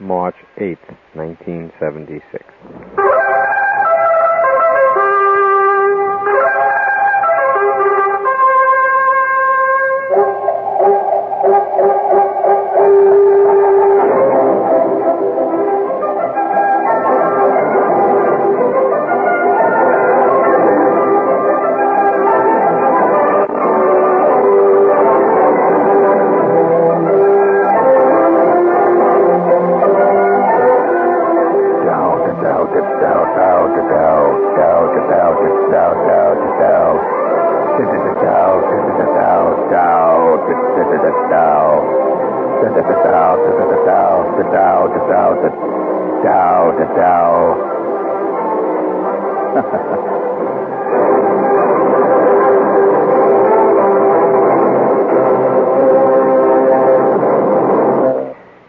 March 8, 1976.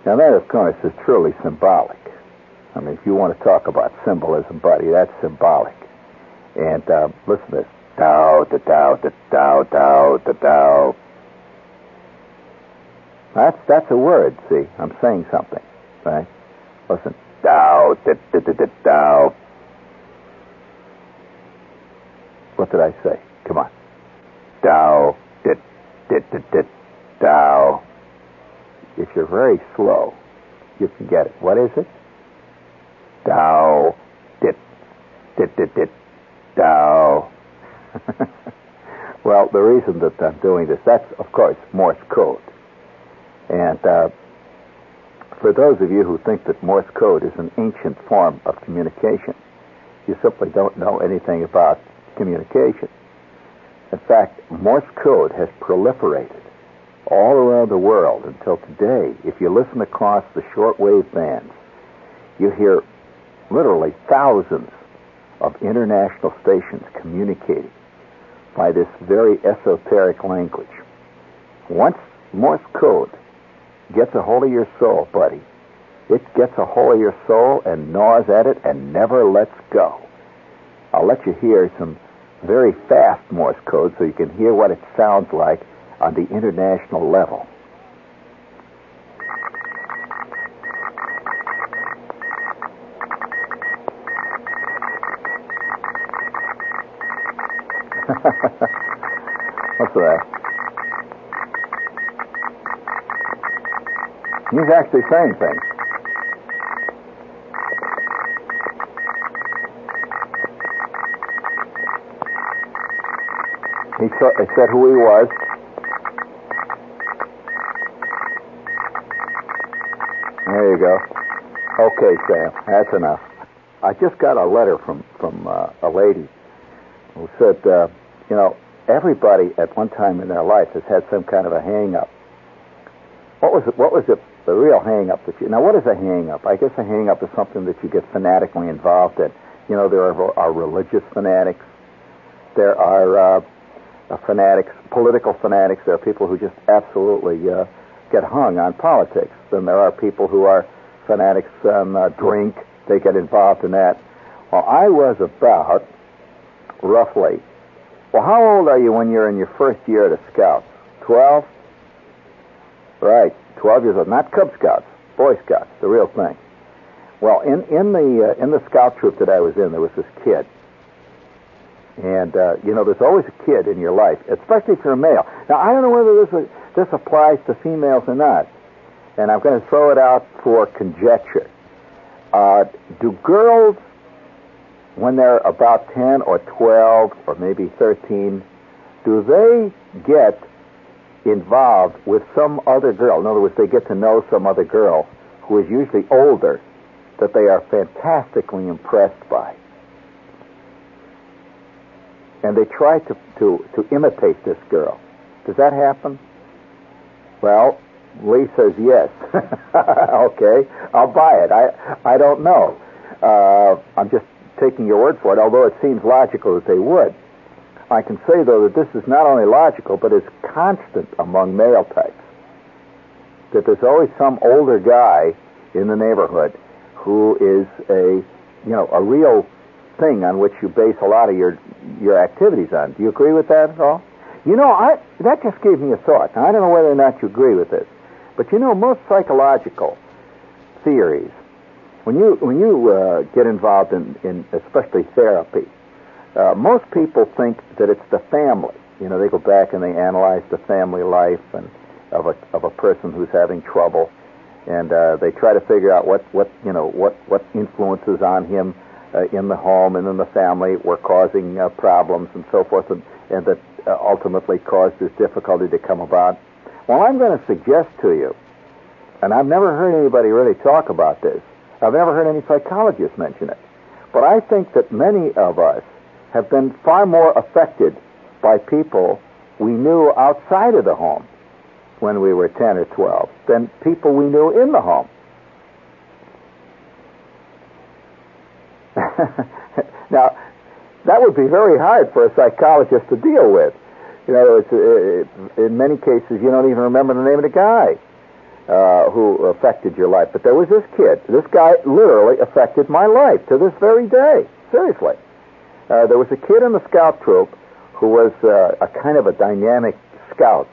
Now that, of course, is truly symbolic. I mean, if you want to talk about symbolism, buddy, that's symbolic. And uh, listen to this. Dow, da, dow, da, dow, dow, da, dow. That's, that's a word, see? I'm saying something, right? Listen. Dow, da, da, da, dow. What did I say? Come on. Dow, da, da, da, da, dow. If you're very slow, you can get it. What is it? Dow, dit, dit, dit, dit, dow. well, the reason that I'm doing this, that's, of course, Morse code. And uh, for those of you who think that Morse code is an ancient form of communication, you simply don't know anything about communication. In fact, Morse code has proliferated all around the world until today. If you listen across the shortwave bands, you hear literally thousands of international stations communicating by this very esoteric language. Once Morse code gets a hold of your soul, buddy, it gets a hold of your soul and gnaws at it and never lets go. I'll let you hear some very fast Morse code so you can hear what it sounds like on the international level. What's that? He's actually saying things. He, sa- he said who he was. There you go. Okay, Sam, that's enough. I just got a letter from from uh, a lady who said, uh, you know, everybody at one time in their life has had some kind of a hang up. What was it? What was it? The real hang up that you now? What is a hang up? I guess a hang up is something that you get fanatically involved in. You know, there are, are religious fanatics. There are uh, fanatics, political fanatics. There are people who just absolutely uh, get hung on politics. Then there are people who are fanatics on uh, drink. They get involved in that. Well, I was about roughly. Well, how old are you when you're in your first year at a scout? Twelve. Right, twelve years old. Not Cub Scouts, Boy Scouts, the real thing. Well, in in the uh, in the scout troop that I was in, there was this kid, and uh, you know, there's always a kid in your life, especially if you're a male. Now, I don't know whether this this applies to females or not, and I'm going to throw it out for conjecture. Uh, do girls, when they're about 10 or 12 or maybe 13, do they get involved with some other girl? In other words, they get to know some other girl who is usually older that they are fantastically impressed by. And they try to, to, to imitate this girl. Does that happen? Well, Lee says yes. okay, I'll buy it. I I don't know. Uh, I'm just taking your word for it, although it seems logical that they would. I can say though that this is not only logical, but it's constant among male types. That there's always some older guy in the neighborhood who is a you know a real thing on which you base a lot of your your activities on. Do you agree with that at all? You know, I that just gave me a thought. Now, I don't know whether or not you agree with this, but you know, most psychological theories. When you when you uh, get involved in, in especially therapy, uh, most people think that it's the family. You know, they go back and they analyze the family life and of a of a person who's having trouble, and uh, they try to figure out what what you know what what influences on him uh, in the home and in the family were causing uh, problems and so forth, and, and that Uh, ultimately caused this difficulty to come about. Well, I'm going to suggest to you, and I've never heard anybody really talk about this. I've never heard any psychologist mention it, but I think that many of us have been far more affected by people we knew outside of the home when we were 10 or 12 than people we knew in the home. now, that would be very hard for a psychologist to deal with. You know, it's, uh, in many cases, you don't even remember the name of the guy uh, who affected your life. But there was this kid. This guy literally affected my life to this very day. Seriously. Uh, there was a kid in the scout troop who was uh, a kind of a dynamic scout.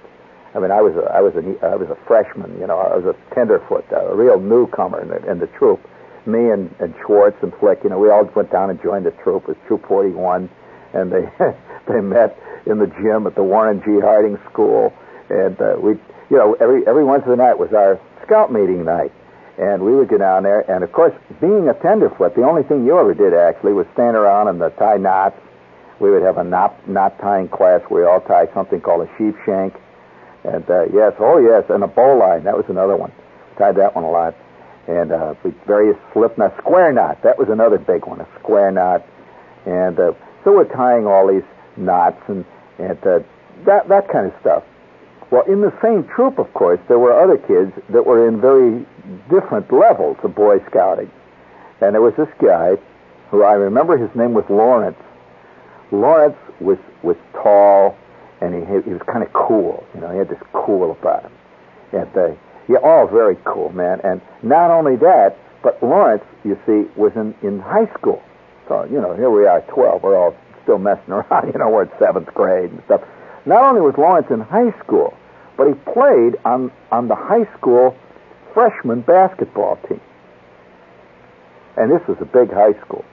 I mean, I was a, I was a, I was a freshman. You know, I was a tenderfoot, a real newcomer in the, in the troop. Me and, and Schwartz and Flick, you know, we all went down and joined the troop. It was Troop 41, and they they met in the gym at the Warren G. Harding School, and uh, we, you know, every every Wednesday night was our scout meeting night, and we would go down there. And of course, being a tenderfoot, the only thing you ever did actually was stand around and the tie knots we would have a knot, knot tying class where we all tie something called a sheep shank. And uh, yes, oh yes, and a bowline. That was another one. Tied that one a lot. And uh, various slip knots. Square knot. That was another big one, a square knot. And uh, so we're tying all these knots and, and uh, that, that kind of stuff. Well, in the same troop, of course, there were other kids that were in very different levels of Boy Scouting. And there was this guy who I remember his name was Lawrence Lawrence was was tall, and he he was kind of cool. You know, he had this cool about him. And uh, yeah, all very cool, man. And not only that, but Lawrence, you see, was in in high school. So you know, here we are, twelve. We're all still messing around. You know, we're in seventh grade and stuff. Not only was Lawrence in high school, but he played on on the high school freshman basketball team. And this was a big high school.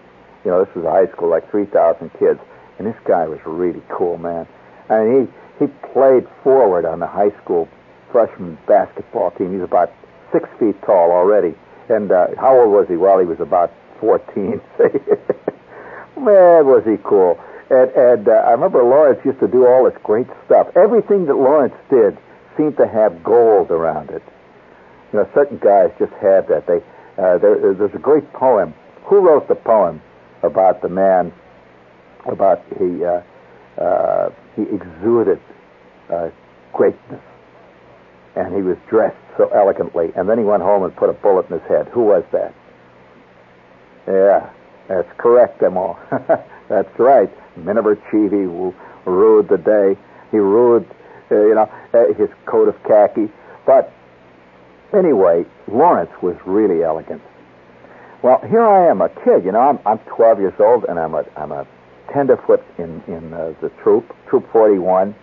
You know, this was a high school like 3,000 kids. And this guy was really cool, man. And he, he played forward on the high school freshman basketball team. He's about six feet tall already. And uh, how old was he? Well, he was about 14. man, was he cool. And, and uh, I remember Lawrence used to do all this great stuff. Everything that Lawrence did seemed to have gold around it. You know, certain guys just had that. They uh, there, there's a great poem. Who wrote the poem about the man about he uh, uh, he exuded uh, greatness, and he was dressed so elegantly. And then he went home and put a bullet in his head. Who was that? Yeah, that's correct, Emo. that's right. Miniver Cheevy ruled the day. He ruled, uh, you know, uh, his coat of khaki. But anyway, Lawrence was really elegant. Well, here I am, a kid. You know, I'm, I'm 12 years old, and I'm a I'm a tenderfoot in in uh, the troop, Troop 41.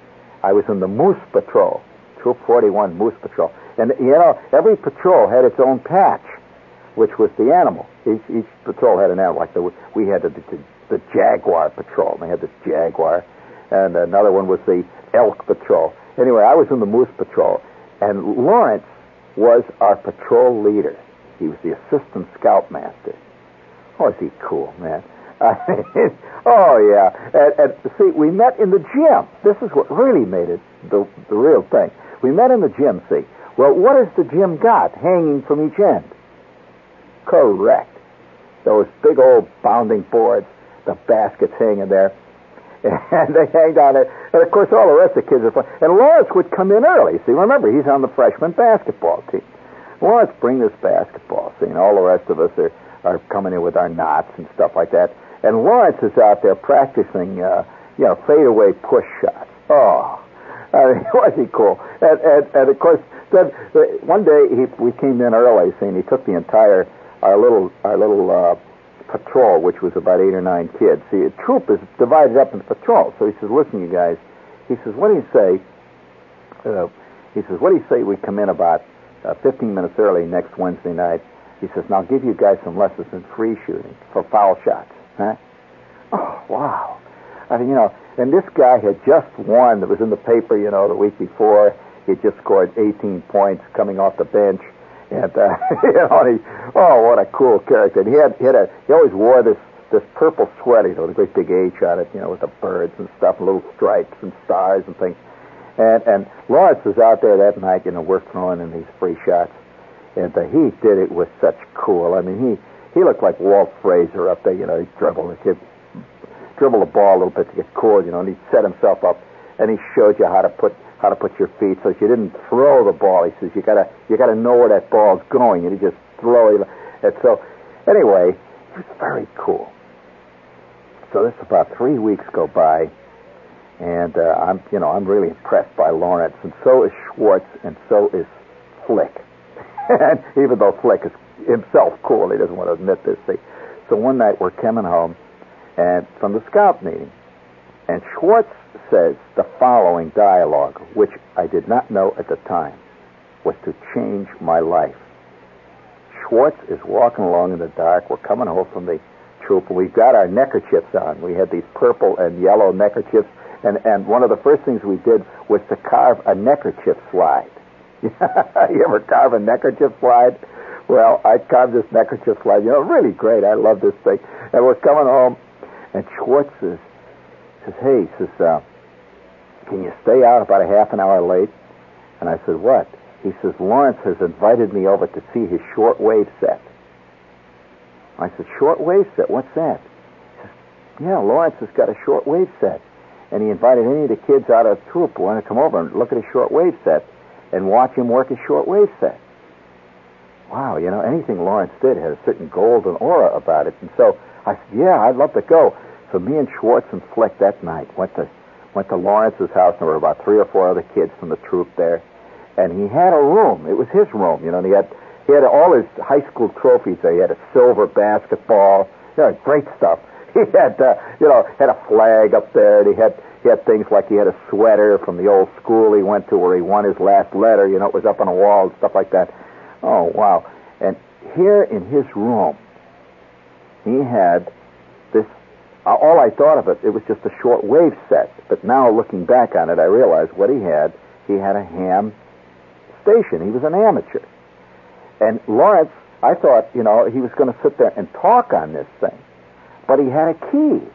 I was in the Moose Patrol, Troop 41 Moose Patrol, and you know every patrol had its own patch, which was the animal. Each each patrol had an animal. Like the, we had the, the, the Jaguar Patrol. They had the Jaguar, and another one was the Elk Patrol. Anyway, I was in the Moose Patrol, and Lawrence was our patrol leader. He was the assistant scoutmaster. Oh, is he cool, man? oh yeah, and, and see, we met in the gym. This is what really made it the the real thing. We met in the gym. See, well, what has the gym got hanging from each end? Correct. Those big old bounding boards, the baskets hanging there, and they hang down there. And of course, all the rest of the kids are fun. And Lawrence would come in early. See, remember, he's on the freshman basketball team. Lawrence bring this basketball. See, and all the rest of us are are coming in with our knots and stuff like that. And Lawrence is out there practicing, uh, you know, fadeaway push shots. Oh, I mean, was he cool? And, and, and of course, then uh, one day he, we came in early, saying he took the entire our little our little uh, patrol, which was about eight or nine kids. See, a troop is divided up into patrols. So he says, "Listen, you guys," he says, "What do you say?" Uh, he says, "What do you say we come in about uh, 15 minutes early next Wednesday night, He says, now I'll give you guys some lessons in free shooting for foul shots. Huh? Oh, wow. I mean, you know, and this guy had just won. That was in the paper, you know, the week before. He just scored 18 points coming off the bench. And, uh, you know, and he, oh, what a cool character. And he had, he had a, he always wore this, this purple sweater, you know, with a great big H on it, you know, with the birds and stuff, little stripes and stars and things. And, and Lawrence was out there that night, you know, we're throwing in these free shots. And uh, he did it with such cool. I mean, he, he looked like Walt Frazier up there, you know, he dribbled, he'd dribble the ball a little bit to get cool, you know, and he set himself up and he showed you how to put how to put your feet so you didn't throw the ball. He says you gotta you gotta know where that ball's going, you just throw it. And so, anyway, it was very cool. So this about three weeks go by, and uh, I'm you know I'm really impressed by Lawrence, and so is Schwartz, and so is Flick. and even though Flick is himself cool, he doesn't want to admit this. See, so one night we're coming home, and from the scout meeting, and Schwartz says the following dialogue, which I did not know at the time, was to change my life. Schwartz is walking along in the dark. We're coming home from the troop, we've got our neckerchiefs on. We had these purple and yellow neckerchiefs, and, and one of the first things we did was to carve a neckerchief slide. you ever carve a neckerchief slide? Well, I carved this neckerchief slide. You know, really great. I love this thing. And we're coming home, and Schwartz says, says hey, says, uh, can you stay out about a half an hour late? And I said, What? He says, Lawrence has invited me over to see his shortwave set. I said, Shortwave set? What's that? He says, Yeah, Lawrence has got a shortwave set. And he invited any of the kids out of the troop who want to come over and look at his shortwave set and watch him work his shortwave set. Wow, you know, anything Lawrence did had a certain golden aura about it. And so I said, Yeah, I'd love to go. So me and Schwartz and Flick that night went to went to Lawrence's house, and there were about three or four other kids from the troop there. And he had a room. It was his room, you know, and he had he had all his high school trophies there. He had a silver basketball, you know, great stuff. He had, uh, you know, had a flag up there. And he had he had things like he had a sweater from the old school he went to where he won his last letter. You know, it was up on a wall and stuff like that. Oh wow! And here in his room, he had this uh, all I thought of it, it was just a short wave set. But now looking back on it, I realized what he had, he had a ham station. He was an amateur. And Lawrence, I thought, you know, he was going to sit there and talk on this thing. But he had a key.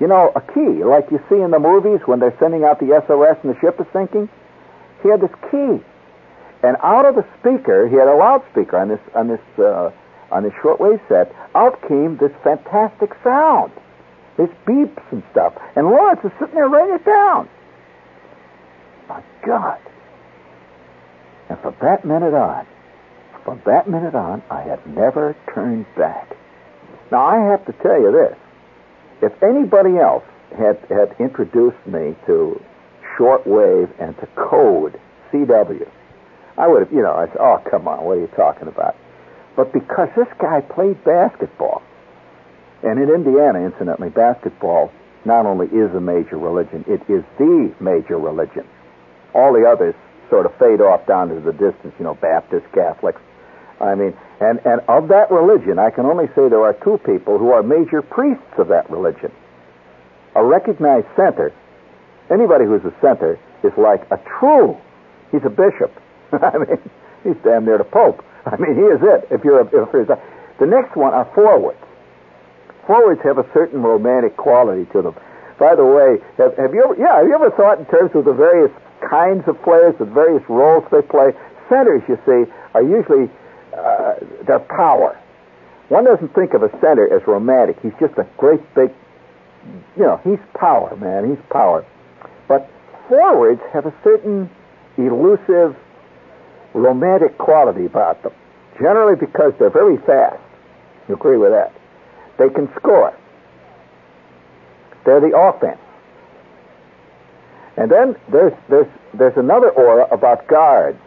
You know, a key, like you see in the movies when they're sending out the SOS and the ship is sinking. He had this key. And out of the speaker, he had a loudspeaker on this, on this, uh, on his shortwave set, out came this fantastic sound. This beeps and stuff. And Lawrence is sitting there writing it down. My God. And from that minute on, from that minute on, I have never turned back. Now, I have to tell you this. If anybody else had, had introduced me to shortwave and to code CW, I would have, you know, I said, oh, come on, what are you talking about? But because this guy played basketball, and in Indiana, incidentally, basketball not only is a major religion, it is the major religion. All the others sort of fade off down to the distance, you know, Baptists, Catholics. I mean, and, and of that religion, I can only say there are two people who are major priests of that religion. A recognized center, anybody who's a center is like a true, he's a bishop. I mean, he's damn near the Pope. I mean, he is it. If you're, a, if you're a, the next one are forwards. Forwards have a certain romantic quality to them. By the way, have, have you ever, yeah, have you ever thought in terms of the various kinds of players, the various roles they play? Centers, you see, are usually uh, their power. One doesn't think of a center as romantic. He's just a great big, you know, he's power, man. He's power. But forwards have a certain elusive romantic quality about them. Generally because they're very fast. You agree with that? They can score. They're the offense. And then there's, there's, there's another aura about guards.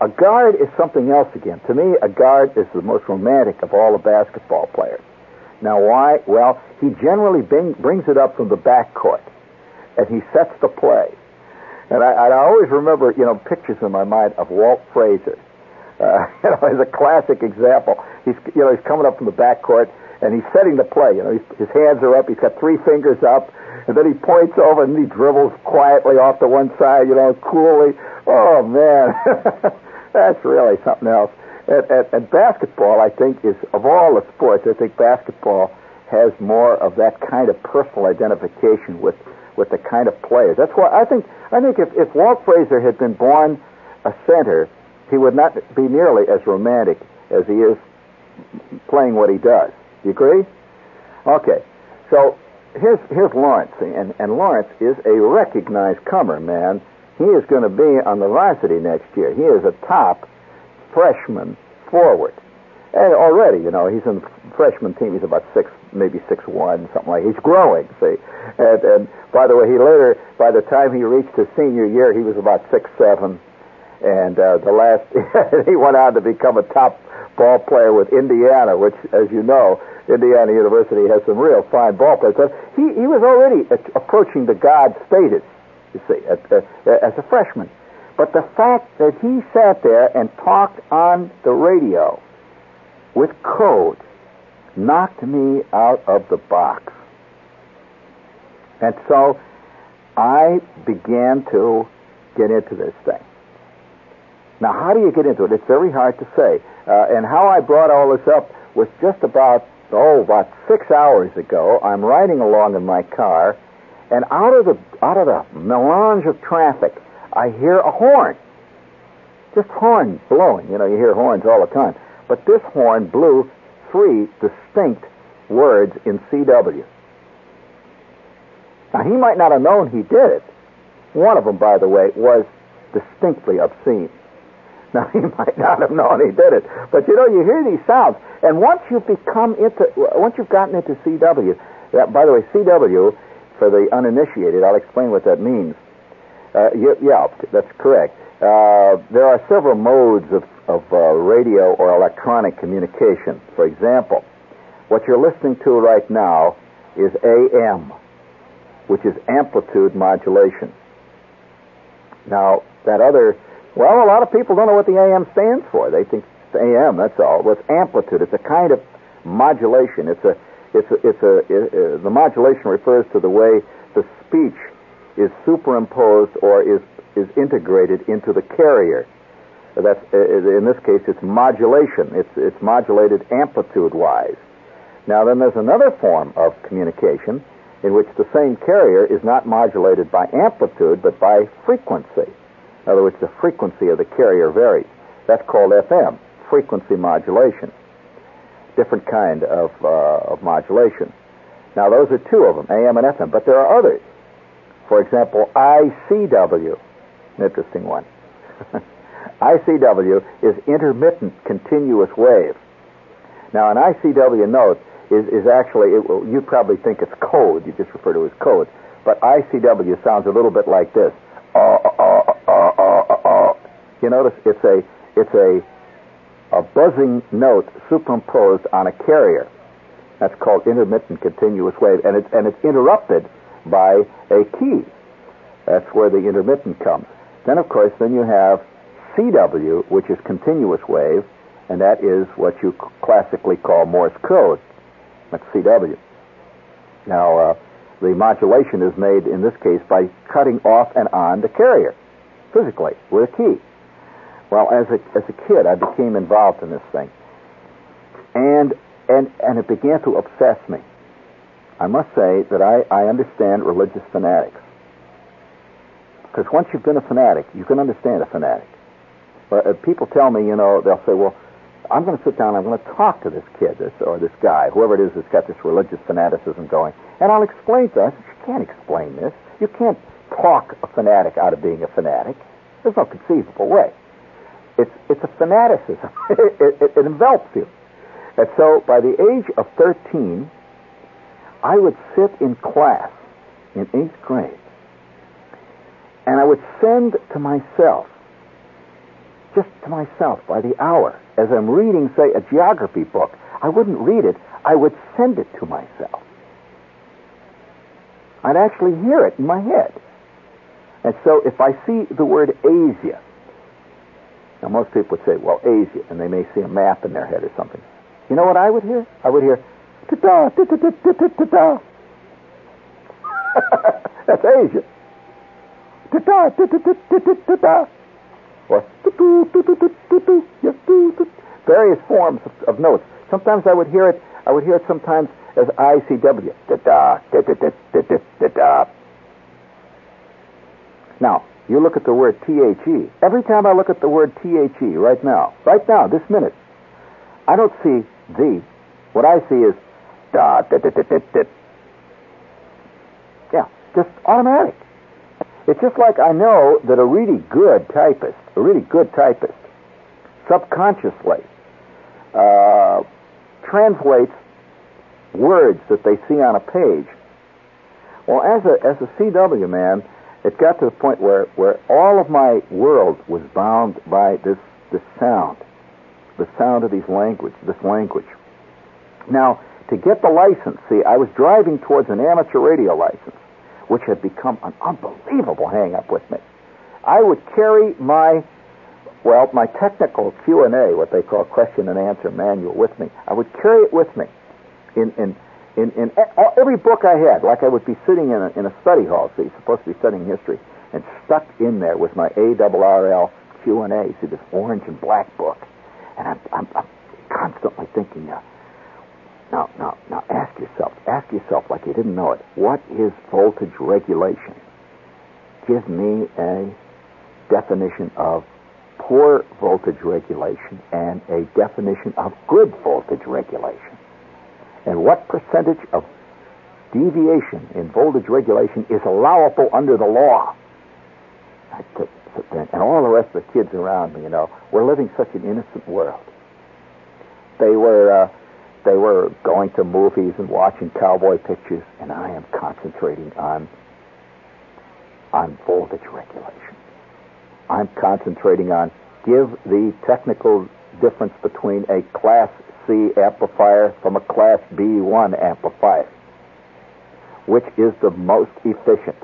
A guard is something else again. To me, a guard is the most romantic of all the basketball players. Now, why? Well, he generally bring, brings it up from the backcourt, and he sets the play. And I, I always remember, you know, pictures in my mind of Walt Frazier, Uh, you know, as a classic example, he's you know he's coming up from the back court and he's setting the play. You know, his hands are up. He's got three fingers up, and then he points over and he dribbles quietly off to one side. You know, coolly. Oh man, that's really something else. And, and, and basketball, I think, is of all the sports, I think basketball has more of that kind of personal identification with with the kind of players. That's why I think I think if, if Walt Frazier had been born a center, he would not be nearly as romantic as he is playing what he does. You agree? Okay. So here's here's Lawrence, and, and Lawrence is a recognized comer, man. He is going to be on the varsity next year. He is a top freshman forward. And already, you know, he's in the freshman team. He's about six, maybe six one, something like. He's growing. See, and, and by the way, he later, by the time he reached his senior year, he was about six seven, and uh, the last he went on to become a top ball player with Indiana, which, as you know, Indiana University has some real fine ball players. But he he was already approaching the God status, you see, at, uh, as a freshman. But the fact that he sat there and talked on the radio with code knocked me out of the box. And so I began to get into this thing. Now, how do you get into it? It's very hard to say. Uh, and how I brought all this up was just about, oh, about six hours ago. I'm riding along in my car, and out of the out of the melange of traffic, I hear a horn. Just horn blowing. You know, you hear horns all the time. But this horn blew three distinct words in CW. Now, he might not have known he did it. One of them, by the way, was distinctly obscene. Now, he might not have known he did it. But, you know, you hear these sounds. And once you've become into, once you've gotten into CW, that, by the way, CW, for the uninitiated, I'll explain what that means. Uh, yeah, that's correct. Uh, there are several modes of, of uh, radio or electronic communication. For example, what you're listening to right now is AM, which is amplitude modulation. Now, that other, well, a lot of people don't know what the AM stands for. They think it's AM, that's all. Well, it's amplitude. It's a kind of modulation. It's a, it's a, it's a, it, uh, the modulation refers to the way the speech is superimposed or is, is integrated into the carrier. That's, uh, in this case, it's modulation. It's, it's modulated amplitude-wise. Now, then there's another form of communication in which the same carrier is not modulated by amplitude, but by frequency. In other words, the frequency of the carrier varies. That's called FM, frequency modulation. Different kind of, uh, of modulation. Now, those are two of them, AM and FM, but there are others. For example, ICW, an interesting one. ICW is intermittent continuous wave. Now, an ICW note is, is actually, it, you probably think it's code, you just refer to it as code, but ICW sounds a little bit like this. Uh, uh, uh, you notice it's a, it's a, a buzzing note superimposed on a carrier. That's called intermittent continuous wave, and it's, and it's interrupted by a key. That's where the intermittent comes. Then, of course, then you have CW, which is continuous wave, and that is what you classically call Morse code. That's CW. Now, uh, the modulation is made in this case by cutting off and on the carrier, physically, with a key. Well, as a, as a kid, I became involved in this thing. And, and, and it began to obsess me. I must say that I, I understand religious fanatics. Because once you've been a fanatic, you can understand a fanatic. But uh, people tell me, you know, they'll say, well, I'm going to sit down, I'm going to talk to this kid this, or this guy, whoever it is that's got this religious fanaticism going, and I'll explain to us, you can't explain this. You can't talk a fanatic out of being a fanatic. There's no conceivable way. It's, it's a fanaticism. it, it, it envelops you. And so by the age of 13, I would sit in class in eighth grade, and I would send to myself, just to myself by the hour, as I'm reading, say, a geography book, I wouldn't read it, I would send it to myself. I'd actually hear it in my head. And so if I see the word Asia, Now, most people would say, well, Asia, and they may see a map in their head or something. You know what I would hear? I would hear, ta-ta, ta-ta-ta-ta-ta-ta. That's Asia. Ta-ta, ta-ta-ta-ta-ta-ta. Or various forms of, of notes. Sometimes I would hear it. I would hear it sometimes as ICW. Now, you look at the word THE. Every time I look at the word THE right now, right now, this minute, I don't see the. What I see is da da da da da da. Yeah, just automatic. It's just like I know that a really good typist, a really good typist, subconsciously uh, translates words that they see on a page. Well, as a as a CW man, it got to the point where, where all of my world was bound by this this sound, the sound of these language, this language. Now, to get the license, see, I was driving towards an amateur radio license, which had become an unbelievable hang-up with me. I would carry my well, my technical Q&A, what they call question and answer manual with me. I would carry it with me in, in, in, in every book I had, like I would be sitting in a, in a study hall, see, supposed to be studying history, and stuck in there was my ARRL Q&A, see, this orange and black book. And I'm, I'm, I'm constantly thinking, uh, now, now, now ask yourself, ask yourself like you didn't know it, what is voltage regulation? Give me a definition of poor voltage regulation and a definition of good voltage regulation. And what percentage of deviation in voltage regulation is allowable under the law? And all the rest of the kids around me, you know, were living such an innocent world. They were, uh, they were going to movies and watching cowboy pictures, and I am concentrating on, on voltage regulation. I'm concentrating on give the technical difference between a Class C amplifier from a Class B1 amplifier. Which is the most efficient?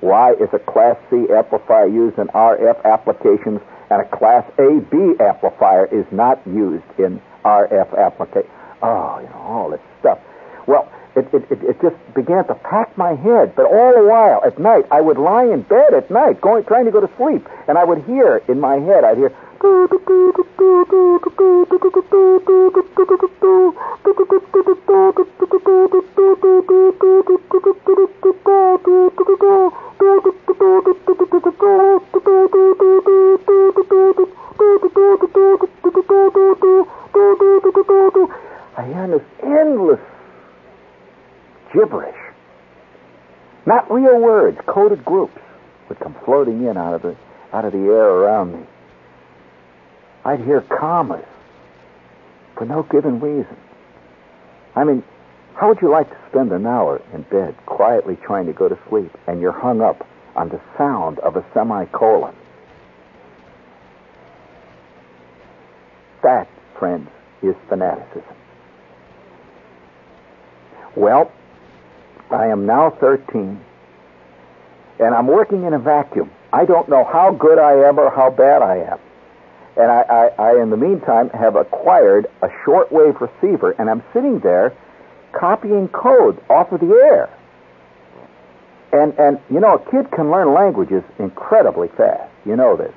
Why is a Class C amplifier used in RF applications and a Class AB amplifier is not used in RF applications? Oh, you know, all this stuff. Well, it, it, it, it, just began to pack my head. But all the while, at night, I would lie in bed at night, going, trying to go to sleep, and I would hear in my head, I'd hear. Coded groups would come floating in out of the out of the air around me. I'd hear commas for no given reason. I mean, how would you like to spend an hour in bed quietly trying to go to sleep and you're hung up on the sound of a semicolon? That, friends, is fanaticism. Well, I am now 13, and I'm working in a vacuum. I don't know how good I am or how bad I am. And I, I, I, in the meantime, have acquired a shortwave receiver, and I'm sitting there copying code off of the air. And, and you know, a kid can learn languages incredibly fast. You know this.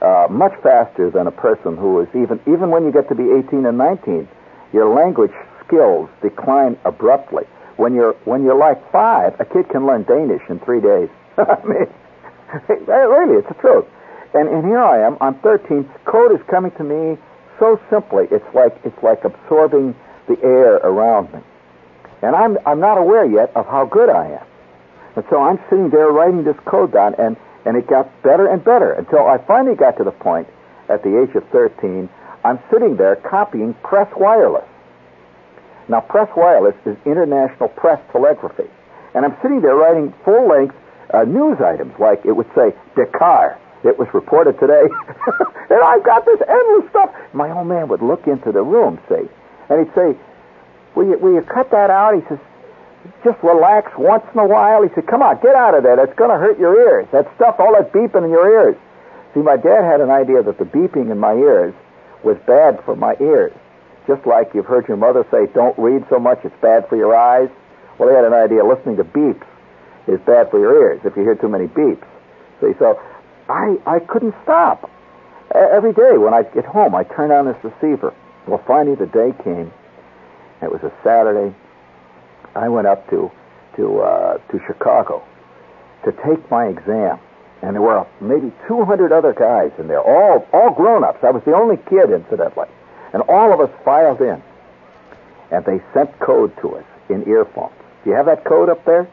Uh, much faster than a person who is even, even when you get to be 18 and 19, your language skills decline abruptly. When you're when you're like five, a kid can learn Danish in three days. I mean, really, it's the truth. And and here I am. I'm 13. Code is coming to me so simply. It's like it's like absorbing the air around me, and I'm I'm not aware yet of how good I am. And so I'm sitting there writing this code down, and and it got better and better until I finally got to the point at the age of 13. I'm sitting there copying press wireless. Now, press wireless is international press telegraphy. And I'm sitting there writing full length uh, news items, like it would say, Dakar. It was reported today. and I've got this endless stuff. My old man would look into the room, see, and he'd say, will you, will you cut that out? He says, just relax once in a while. He said, come on, get out of there. That's going to hurt your ears. That stuff, all that beeping in your ears. See, my dad had an idea that the beeping in my ears was bad for my ears. Just like you've heard your mother say, don't read so much, it's bad for your eyes. Well, he had an idea listening to beeps is bad for your ears if you hear too many beeps. See, so I, I couldn't stop. Every day when I get home, I turn on this receiver. Well, finally the day came. It was a Saturday. I went up to to uh, to Chicago to take my exam, and there were maybe 200 other guys in there, all all grown-ups. I was the only kid, incidentally, and all of us filed in, and they sent code to us in earphones. Do you have that code up there?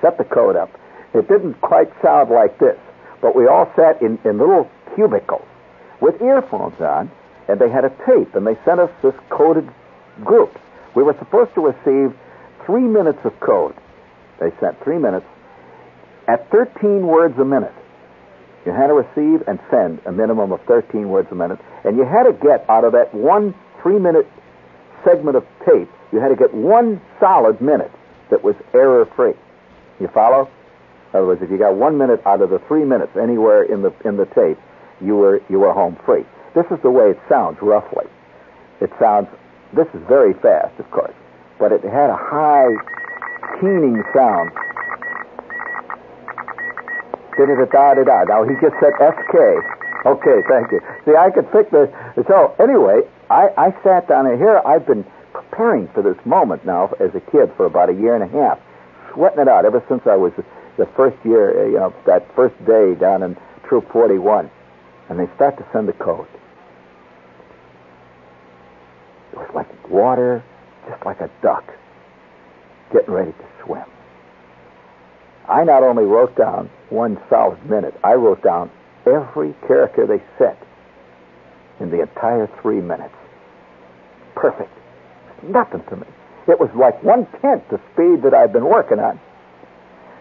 Set the code up. It didn't quite sound like this, but we all sat in, in little cubicles with earphones on, and they had a tape, and they sent us this coded group. We were supposed to receive three minutes of code. They sent three minutes at 13 words a minute. You had to receive and send a minimum of 13 words a minute, and you had to get out of that one three minute segment of tape, you had to get one solid minute that was error free. You follow? In other words, if you got one minute out of the three minutes anywhere in the in the tape, you were you were home free. This is the way it sounds roughly. It sounds. This is very fast, of course, but it had a high, keening sound. Da da da Now he just said SK. Okay, thank you. See, I could pick the. So anyway, I I sat down here. I've been preparing for this moment now as a kid for about a year and a half, sweating it out ever since I was the first year, uh, you know, that first day down in Troop 41 and they start to send the code. It was like water, just like a duck, getting ready to swim. I not only wrote down one solid minute, I wrote down every character they said in the entire three minutes. Perfect. Nothing to me. It was like one tenth the speed that I'd been working on.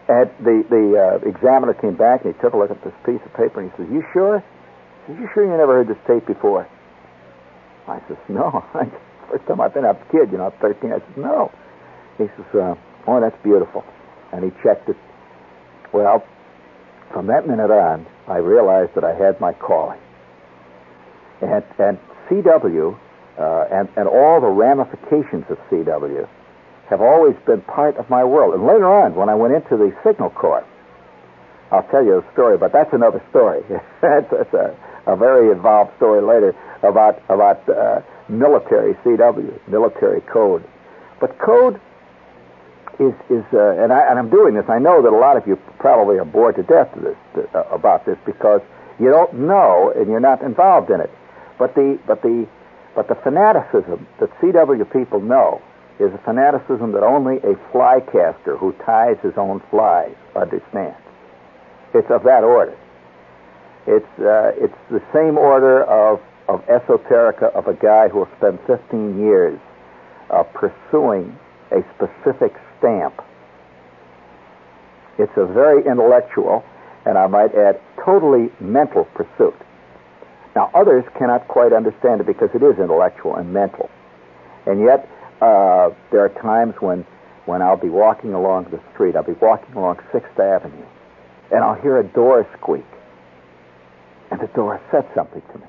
And the the uh, examiner came back and he took a look at this piece of paper and he says, "You sure?" Are you sure you never heard this tape before? I says, no. First time I've been a kid, you know, I'm 13. I says, no. He says, uh, oh, that's beautiful. And he checked it. Well, from that minute on, I realized that I had my calling. And, and CW uh, and, and all the ramifications of CW have always been part of my world. And later on, when I went into the Signal Corps, I'll tell you a story, but that's another story. that's, a, a very involved story later about about uh, military CW, military code. But code is is uh, and I and I'm doing this. I know that a lot of you probably are bored to death to this to, uh, about this because you don't know and you're not involved in it. But the but the but the fanaticism that CW people know is a fanaticism that only a fly caster who ties his own flies understands. It's of that order. It's uh, it's the same order of of esoterica of a guy who will spend 15 years uh, pursuing a specific stamp. It's a very intellectual, and I might add, totally mental pursuit. Now, others cannot quite understand it because it is intellectual and mental. And yet, uh, there are times when, when I'll be walking along the street, I'll be walking along Sixth Avenue, and I'll hear a door squeak and the door said something to me.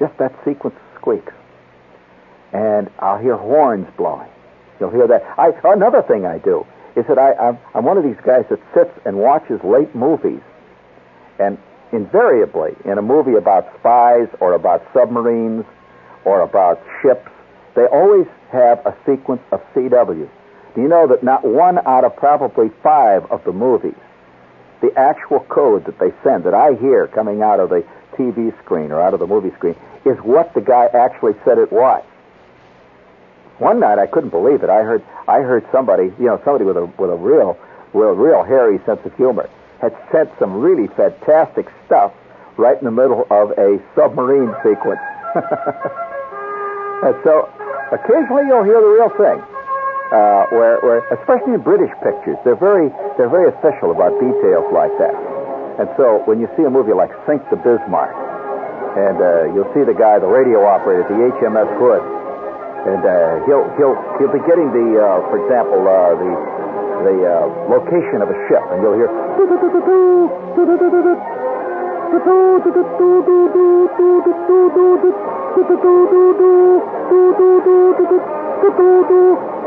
Just that sequence of squeaks. And I'll hear horns blowing. You'll hear that. I, another thing I do is that I, I'm, I'm one of these guys that sits and watches late movies. And invariably, in a movie about spies or about submarines or about ships, they always have a sequence of CW. Do you know that not one out of probably five of the movies the actual code that they send, that I hear coming out of the TV screen or out of the movie screen, is what the guy actually said it was. One night I couldn't believe it. I heard I heard somebody, you know, somebody with a with a real with a real hairy sense of humor had sent some really fantastic stuff right in the middle of a submarine sequence. and so occasionally you'll hear the real thing uh, where, where, especially in British pictures, they're very, they're very official about details like that. And so when you see a movie like Sink the Bismarck, and uh, you'll see the guy, the radio operator, the HMS Hood, and uh, he'll he'll he'll be getting the, uh, for example, uh, the the uh, location of a ship, and you'll hear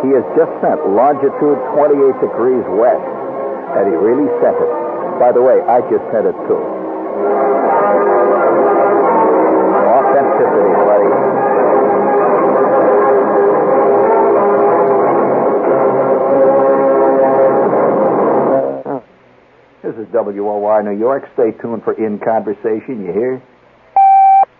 He has just sent longitude 28 degrees west. And he really sent it. By the way, I just sent it too. WOR New York. Stay tuned for In Conversation, you hear?